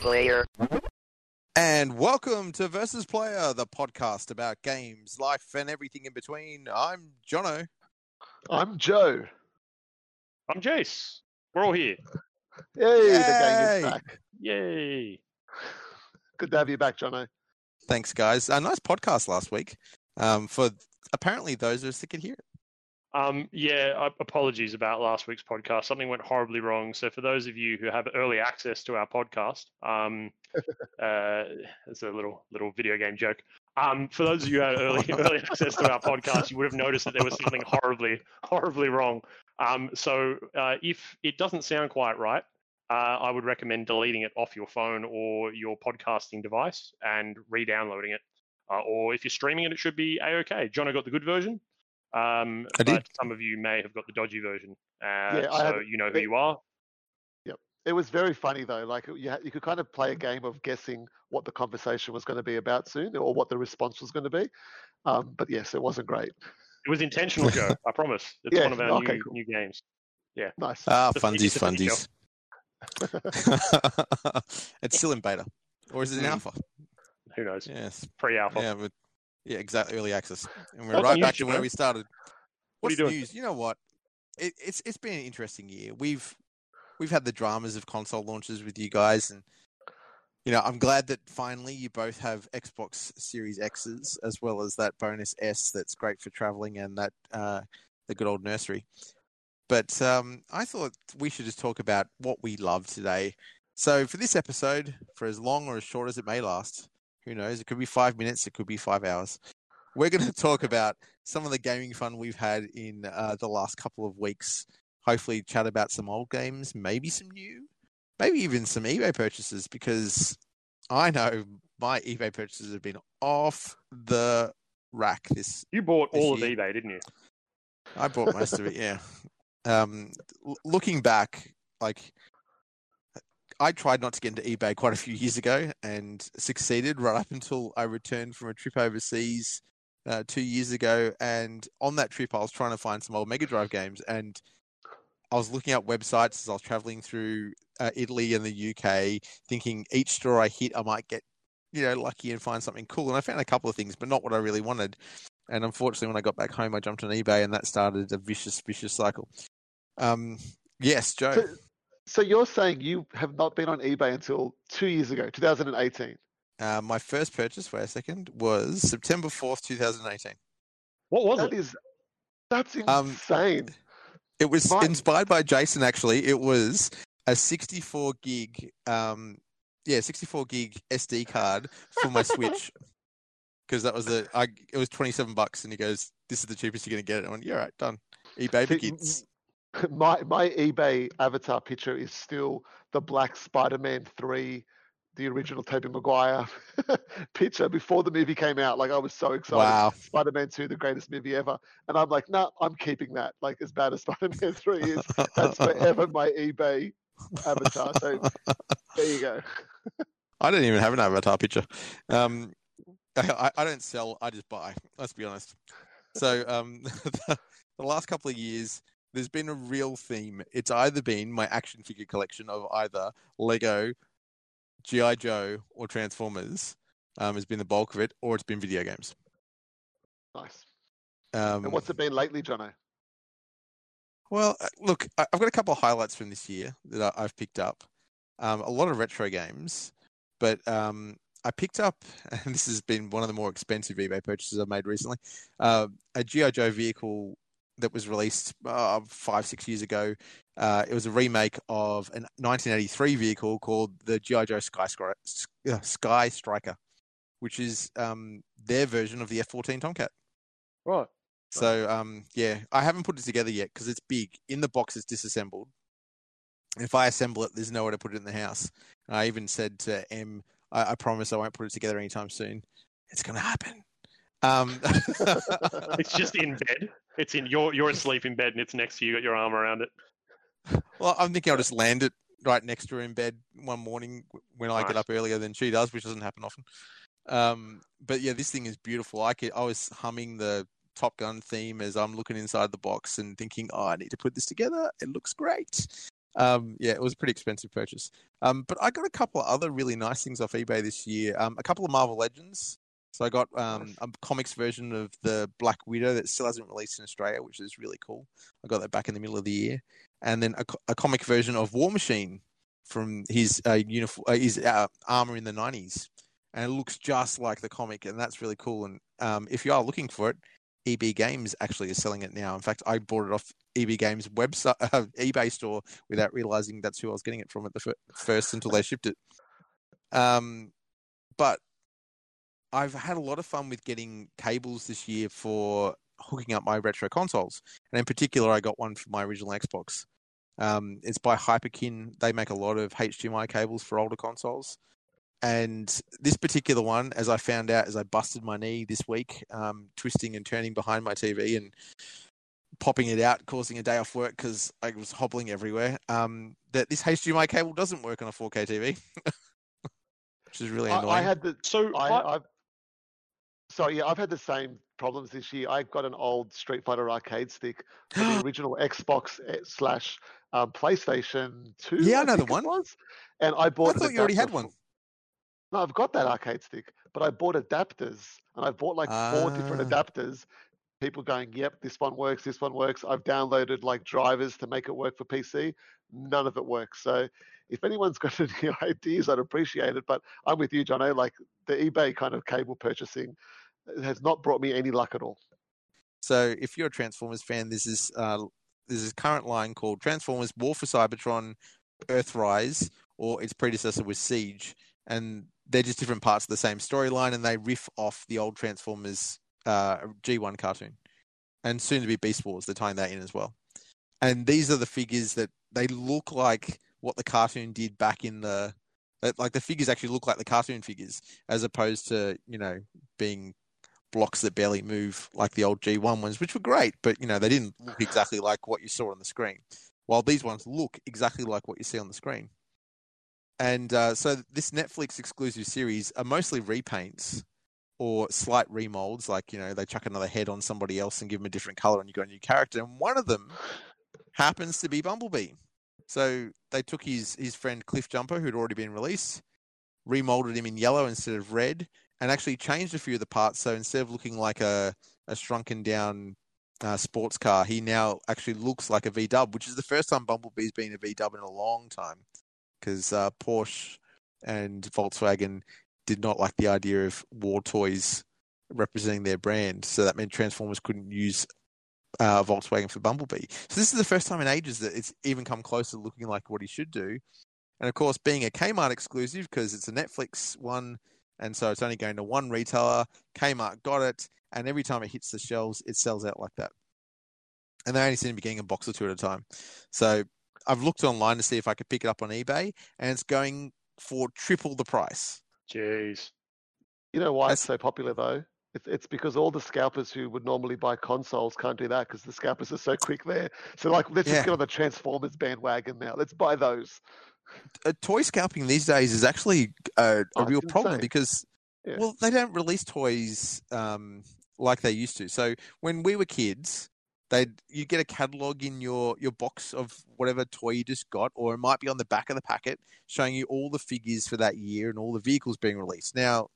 player. And welcome to Versus Player, the podcast about games, life, and everything in between. I'm Jono. I'm Joe. I'm Jace. We're all here. Yay, the gang is back. Yay. Good to have you back, Jono. Thanks, guys. A nice podcast last week. Um, for apparently those of us that could hear it. Um, yeah, apologies about last week's podcast. Something went horribly wrong. So, for those of you who have early access to our podcast, um, uh, it's a little little video game joke. Um, for those of you who had early early access to our podcast, you would have noticed that there was something horribly horribly wrong. Um, so, uh, if it doesn't sound quite right, uh, I would recommend deleting it off your phone or your podcasting device and re-downloading it. Uh, or if you're streaming it, it should be a okay. John, I got the good version. Um, I did. some of you may have got the dodgy version. Uh, I so have- you know who it- you are. Yep. It was very funny though. Like you, ha- you could kind of play a game of guessing what the conversation was going to be about soon, or what the response was going to be. Um, but yes, it wasn't great. It was intentional, Joe. I promise. It's Yeah, one of our okay, new, cool. new games. Yeah. Nice. Ah, Just- funsies, it's a video. funsies. it's still in beta. Or is it in Mm. alpha? Who knows? Yes. Pre-alpha. Yeah, but yeah, exactly. Early access. And we're What's right back to where we started. What are What's you doing? news? You know what? It, it's it's been an interesting year. We've we've had the dramas of console launches with you guys, and you know I'm glad that finally you both have Xbox Series X's as well as that bonus S that's great for traveling and that uh, the good old nursery. But um, I thought we should just talk about what we love today. So for this episode, for as long or as short as it may last, who knows? It could be five minutes. It could be five hours. We're going to talk about some of the gaming fun we've had in uh, the last couple of weeks. Hopefully, chat about some old games, maybe some new, maybe even some eBay purchases because I know my eBay purchases have been off the rack. This You bought This all of eBay, didn't you? I bought most of it. Yeah. Um, l- looking back, like I tried not to get into eBay quite a few years ago and succeeded right up until I returned from a trip overseas uh, two years ago. And on that trip, I was trying to find some old Mega Drive games, and I was looking up websites as I was traveling through uh, Italy and the UK, thinking each store I hit, I might get you know lucky and find something cool. And I found a couple of things, but not what I really wanted. And unfortunately, when I got back home, I jumped on eBay, and that started a vicious, vicious cycle. Um, yes, Joe. So you're saying you have not been on eBay until two years ago, 2018? Uh, my first purchase, wait a second, was September 4th, 2018. What was That it? is, that's Um, insane. It was My- inspired by Jason, actually. It was a 64 gig, um, yeah, 64 gig SD card for my Switch. Because that was the, I, it was 27 bucks, and he goes, This is the cheapest you're going to get it. I went, Yeah, right, done. eBay See, begins. my my eBay avatar picture is still the black Spider-Man three, the original Tobey Maguire picture before the movie came out. Like I was so excited. Wow. Spider-Man two, the greatest movie ever, and I'm like, no, I'm keeping that. Like as bad as Spider-Man three is, that's forever my eBay avatar. So there you go. I don't even have an avatar picture. Um, I, I- I don't sell. I just buy. Let's be honest. So um, the, the last couple of years, there's been a real theme. It's either been my action figure collection of either Lego, GI Joe, or Transformers. Um, has been the bulk of it, or it's been video games. Nice. Um, And what's it been lately, Jono? Well, uh, look, I've got a couple of highlights from this year that I've picked up. Um, a lot of retro games, but um, I picked up, and this has been one of the more expensive eBay purchases I've made recently, uh, a GI Joe vehicle that was released uh, five, six years ago. Uh, it was a remake of a 1983 vehicle called the GI Joe Sky, Scri- uh, Sky Striker, which is um, their version of the F-14 Tomcat. Right. So um, yeah, I haven't put it together yet because it's big. In the box, it's disassembled. If I assemble it, there's nowhere to put it in the house. And I even said to M, I, I promise I won't put it together anytime soon. It's gonna happen. Um, It's just in bed. It's in you're you're asleep in bed and it's next to you. You got your arm around it. well, I'm thinking I'll just land it right next to her in bed one morning when I get up earlier than she does, which doesn't happen often. Um, but yeah, this thing is beautiful. I could, I was humming the Top Gun theme as I'm looking inside the box and thinking, oh, I need to put this together. It looks great. Um, yeah, it was a pretty expensive purchase. Um, but I got a couple of other really nice things off eBay this year. Um, a couple of Marvel Legends. So I got um, a comics version of the Black Widow that still hasn't released in Australia, which is really cool. I got that back in the middle of the year, and then a, a comic version of War Machine from his uh, uniform, uh, his uh, armor in the nineties, and it looks just like the comic, and that's really cool. And um, if you are looking for it, EB Games actually is selling it now. In fact, I bought it off EB Games website, uh, eBay store without realizing that's who I was getting it from at the f- first until they shipped it. Um, but I've had a lot of fun with getting cables this year for hooking up my retro consoles, and in particular, I got one for my original Xbox. Um, it's by Hyperkin. They make a lot of HDMI cables for older consoles. And this particular one, as I found out as I busted my knee this week, um, twisting and turning behind my TV and popping it out, causing a day off work because I was hobbling everywhere, um, that this HDMI cable doesn't work on a 4K TV, which is really annoying. I, I had the So I, what- I've yeah, I've had the same problems this year. I've got an old Street Fighter arcade stick the original Xbox eh, slash um, PlayStation Two. Yeah, I know the one. Was, and I bought. I thought you already had one. No, I've got that arcade stick, but I bought adapters, and I bought like four different Ah. adapters. People going, yep, this one works, this one works. I've downloaded like drivers to make it work for PC. None of it works. So if anyone's got any ideas, I'd appreciate it. But I'm with you, Jono. Like the eBay kind of cable purchasing uh, has not brought me any luck at all. So if you're a Transformers fan, this is uh, this current line called Transformers War for Cybertron, Earthrise, or its predecessor was Siege, and they're just different parts of the same storyline, and they riff off the old Transformers uh, G1 cartoon, and soon to be Beast Wars. They're tying that in as well. And these are the figures that they look like what the cartoon did back in the like the figures actually look like the cartoon figures as opposed to you know being blocks that barely move like the old G1 ones, which were great, but you know, they didn't look exactly like what you saw on the screen. While these ones look exactly like what you see on the screen. And uh, so this Netflix exclusive series are mostly repaints or slight remolds, like, you know, they chuck another head on somebody else and give them a different color and you got a new character. And one of them happens to be Bumblebee. So they took his his friend Cliffjumper, who'd already been released, remolded him in yellow instead of red, and actually changed a few of the parts. So instead of looking like a, a shrunken down uh, sports car, he now actually looks like a V Dub, which is the first time Bumblebee's been a V Dub in a long time. Because uh, Porsche and Volkswagen did not like the idea of war toys representing their brand, so that meant Transformers couldn't use uh, Volkswagen for Bumblebee. So this is the first time in ages that it's even come close to looking like what he should do. And of course, being a Kmart exclusive because it's a Netflix one, and so it's only going to one retailer. Kmart got it, and every time it hits the shelves, it sells out like that. And they only seem to be getting a box or two at a time. So I've looked online to see if I could pick it up on eBay, and it's going for triple the price. Jeez. You know why That's- it's so popular though? It's, it's because all the scalpers who would normally buy consoles can't do that because the scalpers are so quick there. So like, let's Yeah. just get on the Transformers bandwagon now. Let's buy those. Uh, toy scalping these days is actually a, a Oh, real problem insane. because Yeah. well they don't release toys um, like they used to so when we were kids they'd you get a catalog in your your box of whatever toy you just got or it might be on the back of the packet showing you all the figures for that year and all the vehicles being released now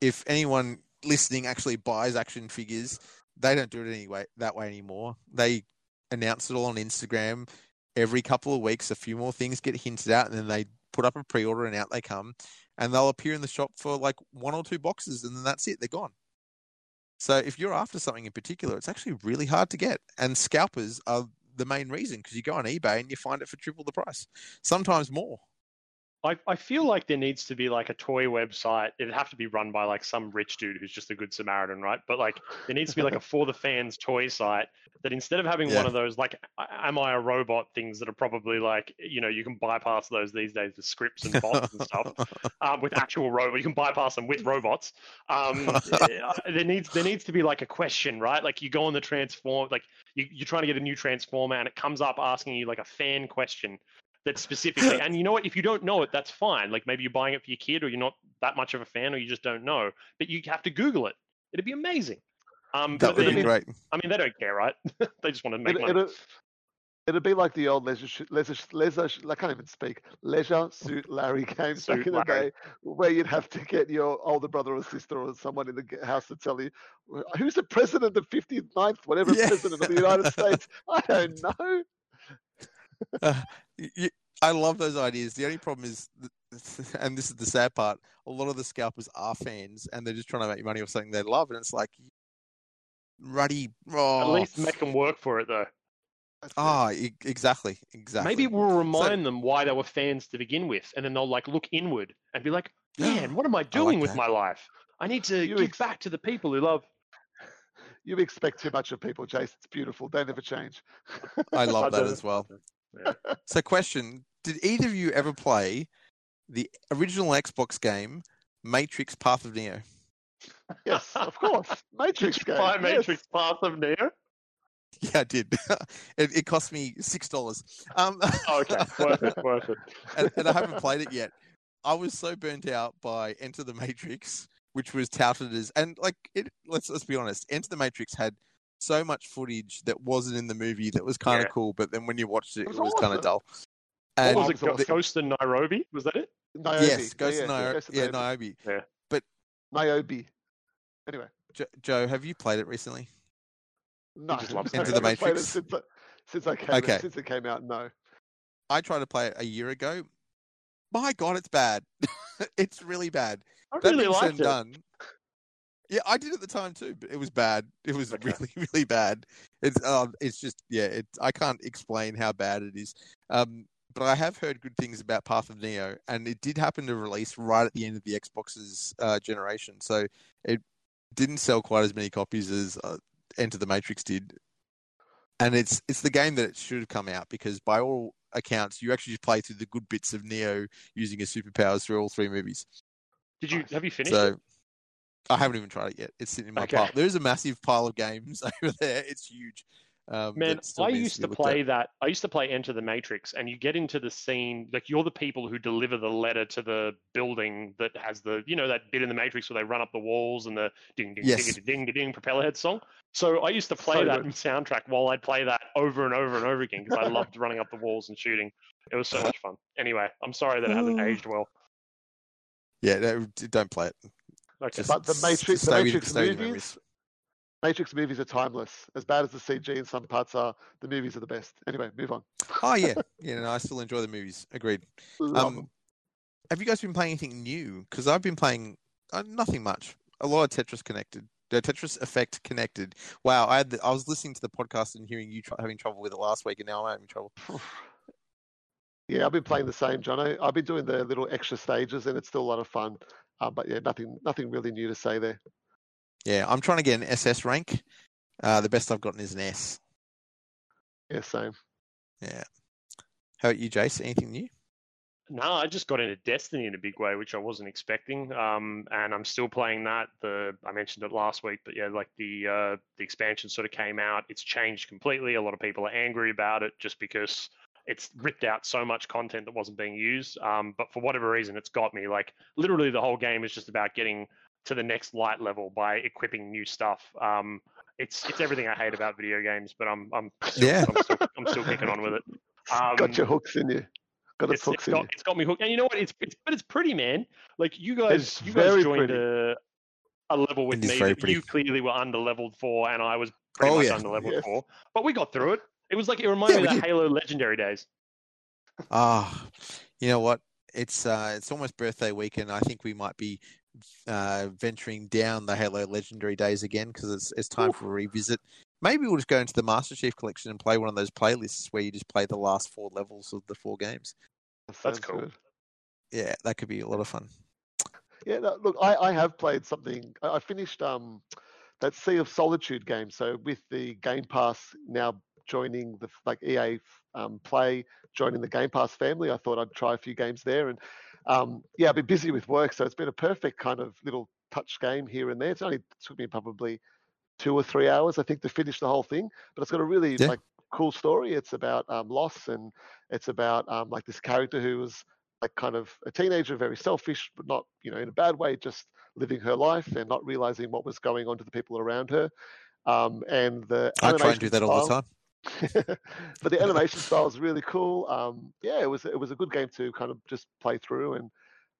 if anyone listening actually buys action figures they don't do it anyway that way anymore they announce it all on instagram every couple of weeks a few more things get hinted at and then they put up a pre-order and out they come and they'll appear in the shop for like one or two boxes and then that's it they're gone. So if you're after something in particular it's actually really hard to get and scalpers are the main reason because you go on ebay and you find it for triple the price sometimes more I, I feel like there needs to be like a toy website. It'd have to be run by like some rich dude who's just a good Samaritan, right? But like there needs to be like a for the fans toy site that instead of having Yeah. one of those like am I a robot things that are probably like you know you can bypass those these days with scripts and bots and stuff um, with actual robots. You can bypass them with robots. Um, uh, there needs there needs to be like a question, right? Like you go on the transform, like you, you're trying to get a new transformer, and it comes up asking you like a fan question that specifically. and you know what? If you don't know it, that's fine. Like maybe you're buying it for your kid, or you're not that much of a fan, or you just don't know. But you have to Google it. It'd be amazing. Um, that but would be great I mean, they don't care, right? they just want to make It, money. it'll, It'd be like the old leisure, leisure, leisure. I can't even speak. Leisure suit Larry games back Suit in the Larry. day, where you'd have to get your older brother or sister or someone in the house to tell you who's the president of 59th, whatever Yeah. president of the United States. I don't know. Uh, y- y- I love those ideas. The only problem is, and this is the sad part, a lot of the scalpers are fans and they're just trying to make money off something they love. And it's like, ruddy. Oh, At least make them work for it, though. Ah, e- exactly. Exactly. Maybe we'll remind them why they were fans to begin with, and then they'll like look inward and be like, "Man, what am I doing with that. my life? I need to You give ex- back to the people who love." You expect too much of people, Jace. It's beautiful. They never change. I love that as well. Yeah. So, question Did either of you ever play the original Xbox game, Matrix Path of Neo? Yes, of course. Matrix Did you game. buy yes. Matrix Path of Neo? Yeah, I did. it, it cost me $6. Um, Oh, okay, worth it, worth it. and, and I haven't played it yet. I was so burnt out by Enter the Matrix, which was touted as and like it. Let's let's be honest. Enter the Matrix had so much footage that wasn't in the movie that was kind of Yeah. cool, but then when you watched it, It it was was, kind of awesome. dull. What was it? was Go- Ghost in Nairobi? Was that it? Niobe. yes, Ghost yeah, of yeah, Niobe. Ghost of Yeah, Niobe. Niobe. Niobe. Anyway, Jo- Joe, have you played it recently? no. just loves I Enter the haven't played it Matrix. Since, I- since I came Okay. since it came out, no. I tried to play it a year ago. My God, it's bad. it's really bad. I That really being liked it. done. Yeah, I did at the time too, but it was bad. It was Okay. really, really bad. It's um, it's just yeah, it. I can't explain how bad it is. Um, but I have heard good things about Path of Neo, and it did happen to release right at the end of the Xbox's uh, generation, so it didn't sell quite as many copies as uh, Enter the Matrix did. And it's it's the game that it should have come out because by all accounts, you actually just play through the good bits of Neo using his superpowers through all three movies. Did you have you finished So it? I haven't even tried it yet. It's sitting in my Okay. pile. There is a massive pile of games over there. It's huge. Um, Man, I used be to play that. I used to play Enter the Matrix, and you get into the scene like you're the people who deliver the letter to the building that has the you know that bit in the Matrix where they run up the walls and the ding ding Yes. ding ding ding ding propeller head song. So I used to play So that good. soundtrack while I'd play that over and over and over again because I loved running up the walls and shooting. It was so much fun. Anyway, I'm sorry that it hasn't aged well. Yeah, no, don't play it. Okay. But the Matrix, the Matrix stay with your movies, memories. Matrix movies are timeless. As bad as the CG in some parts are, the movies are the best. Anyway, move on. Oh yeah, yeah. No, I still enjoy the movies. Agreed. Love Um, 'em. have you guys been playing anything new? Because I've been playing uh, nothing much. A lot of Tetris connected. The Tetris Effect connected. Wow, I had the, I was listening to the podcast and hearing you tr- having trouble with it last week, and now I'm having trouble. Yeah, I've been playing the same, Jono. I've been doing the little extra stages, and it's still a lot of fun. Uh, but yeah, nothing, nothing really new to say there. Yeah, I'm trying to get an SS rank. Uh, the best I've gotten is an S. Yeah, same. Yeah. How about you, Jace? Anything new? No, I just got into Destiny in a big way, which I wasn't expecting. Um, and I'm still playing that. The I mentioned it last week, but yeah, like the uh, the expansion sort of came out. It's changed completely. A lot of people are angry about it just because it's ripped out so much content that wasn't being used. Um, but for whatever reason, it's got me. Like literally, the whole game is just about getting to the next light level by equipping new stuff. Um, it's it's everything I hate about video games, but I'm I'm still, Yeah. I'm, still, I'm still kicking on with it. Um, got your hooks in you. Got its, hooks it's in got, you. it's got me hooked. And you know what? It's, it's but it's pretty, man. Like you guys, It's you guys joined a, a level with me that you clearly were under leveled for, and I was pretty Oh, much yeah. under leveled Yes. for. But we got through it. It was like it reminded Yeah, me of the did. Halo Legendary days. Ah, you know what? It's uh, it's almost birthday weekend. I think we might be uh, venturing down the Halo Legendary days again because it's it's time for a revisit. Maybe we'll just go into the Master Chief Collection and play one of those playlists where you just play the last four levels of the four games. That's cool. good. Yeah, that could be a lot of fun. Yeah, no, look, I, I have played something. I I finished um that Sea of Solitude game. So with the Game Pass now joining the like EA um, Play, joining the Game Pass family, I thought I'd try a few games there. And um, yeah, I've been busy with work, so it's been a perfect kind of little touch game here and there. It's only took me probably two or three hours, I think, to finish the whole thing. But it's got a really Yeah. like cool story. It's about um, loss and it's about um, like this character who was like kind of a teenager, very selfish, but not you know in a bad way, just living her life and not realizing what was going on to the people around her. Um, and the I try and do that all the time. but the animation style is really cool. Um, yeah, it was it was a good game to kind of just play through, and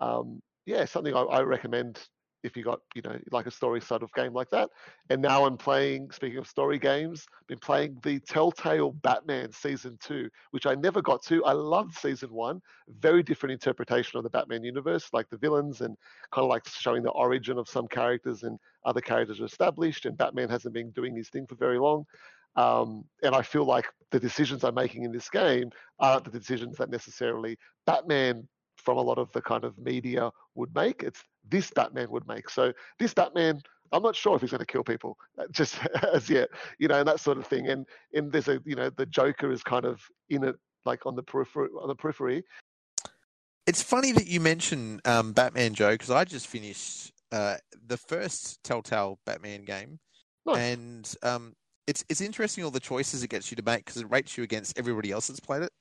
um, yeah, something I, I recommend if you got you know like a story sort of game like that. And now I'm playing. Speaking of story games, been playing the Telltale Batman season two, which I never got to. I loved season one. Very different interpretation of the Batman universe, like the villains and kind of like showing the origin of some characters and other characters are established, and Batman hasn't been doing his thing for very long. Um, and I feel like the decisions I'm making in this game aren't the decisions that necessarily Batman from a lot of the kind of media would make. It's this Batman would make. So this Batman, I'm not sure if he's going to kill people uh, just as yet, you know, and that sort of thing. And and there's a you know the Joker is kind of in it like on the periphery on the periphery. It's funny that you mention um, Batman Joe because I just finished uh, the first Telltale Batman game, Nice. and um, it's it's interesting all the choices it gets you to make because it rates you against everybody else that's played it,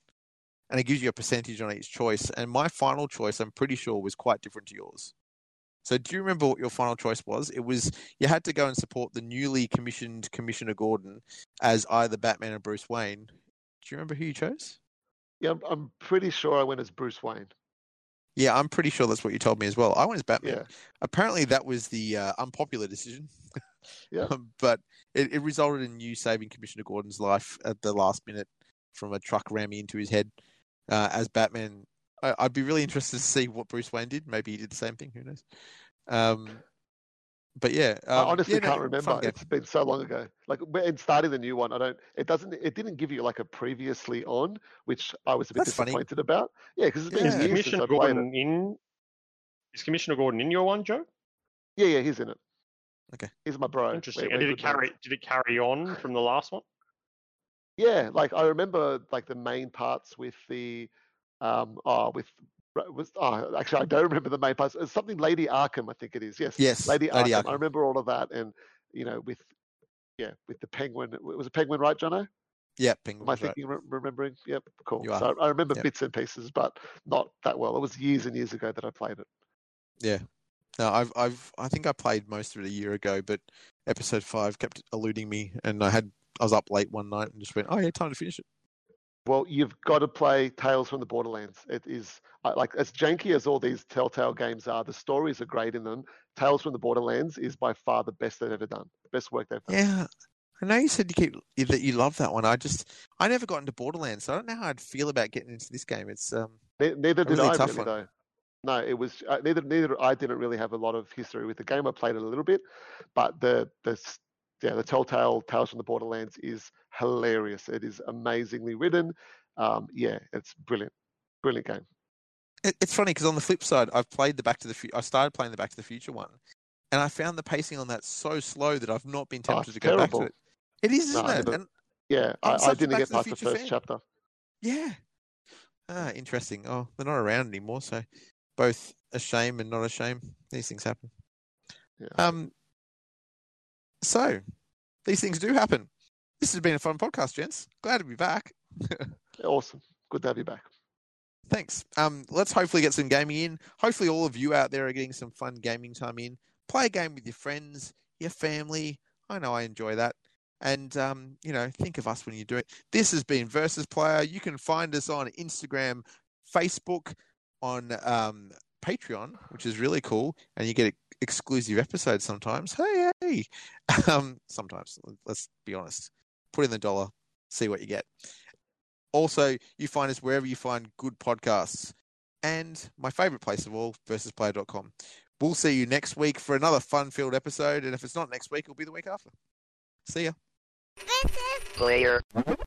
and it gives you a percentage on each choice. And my final choice, I'm pretty sure, was quite different to yours. So, do you remember what your final choice was? It was you had to go and support the newly commissioned Commissioner Gordon as either Batman or Bruce Wayne. Do you remember who you chose? Yeah, I'm, I'm pretty sure I went as Bruce Wayne. Yeah, I'm pretty sure that's what you told me as well. I went as Batman. Yeah, Apparently, that was the uh, unpopular decision. Yeah. Um, but it, it resulted in you saving Commissioner Gordon's life at the last minute from a truck ramming into his head uh, as Batman. I, I'd be really interested to see what Bruce Wayne did. Maybe he did the same thing. Who knows? Um, but yeah, um, I honestly yeah, can't fun remember. game. It's been so long ago. Like when in starting the new one, I don't. It doesn't. It didn't give you like a previously on, which I was a bit That's funny. disappointed about. Yeah, because it's been Yeah. Is years since Commissioner I played it. Gordon in? Is Commissioner Gordon in your one, Joe? Yeah, yeah, he's in it. Okay. he's my bro. Interesting. We're- and we're did it good mates. carry? Did it carry on from the last one? Yeah, like I remember like the main parts with the um oh with was oh actually I don't remember the main parts. It's something Lady Arkham, I think it is. Yes. Yes, Lady, Lady Arkham. Arkham. I remember all of that and you know with yeah, with the penguin. It was a penguin, right, Jono? Yeah, Penguin. Am I was right. thinking, re- remembering? Yep, cool. So I remember Yep. bits and pieces, but not that well. It was years and years ago that I played it. Yeah. No, I've I've I think I played most of it a year ago, but episode five kept eluding me, and I had I was up late one night and just went, oh yeah, time to finish it. Well, you've got to play Tales from the Borderlands. It is like as janky as all these Telltale games are. The stories are great in them. Tales from the Borderlands is by far the best they've ever done. Best work they've done. Yeah, I know you said you keep that you love that one. I just I never got into Borderlands, so I don't know how I'd feel about getting into this game. It's um Ne- neither did really I tough really one. though. No, it was uh, neither. Neither I didn't really have a lot of history with the game. I played it a little bit, but the the yeah the Telltale Tales from the Borderlands is hilarious. It is amazingly written. Um, yeah, it's brilliant, brilliant game. it, it's funny because on the flip side, I've played the Back to the Future. I started playing the Back to the Future one, and I found the pacing on that so slow that I've not been Oh, tempted it's to go back to it. It is, isn't I it? And Yeah, I, I didn't get to the past the first fan. chapter. yeah, ah, interesting. Oh, they're not around anymore, so both a shame and not a shame. These things happen. Yeah. Um. So, these things do happen. This has been a fun podcast, gents. Glad to be back. Awesome. Good to have you back. Thanks. Um, let's hopefully get some gaming in. Hopefully, all of you out there are getting some fun gaming time in. Play a game with your friends, your family. I know I enjoy that. And, um, you know, think of us when you do it. This has been Versus Player. You can find us on Instagram, Facebook, on um, Patreon, which is really cool. And you get exclusive episodes sometimes. Hey, hey. Um, sometimes, let's be honest. Put in the dollar, see what you get. Also, you find us wherever you find good podcasts. And my favorite place of all, versusplayer.com. We'll see you next week for another fun filled episode. And if it's not next week, it'll be the week after. See ya. Player.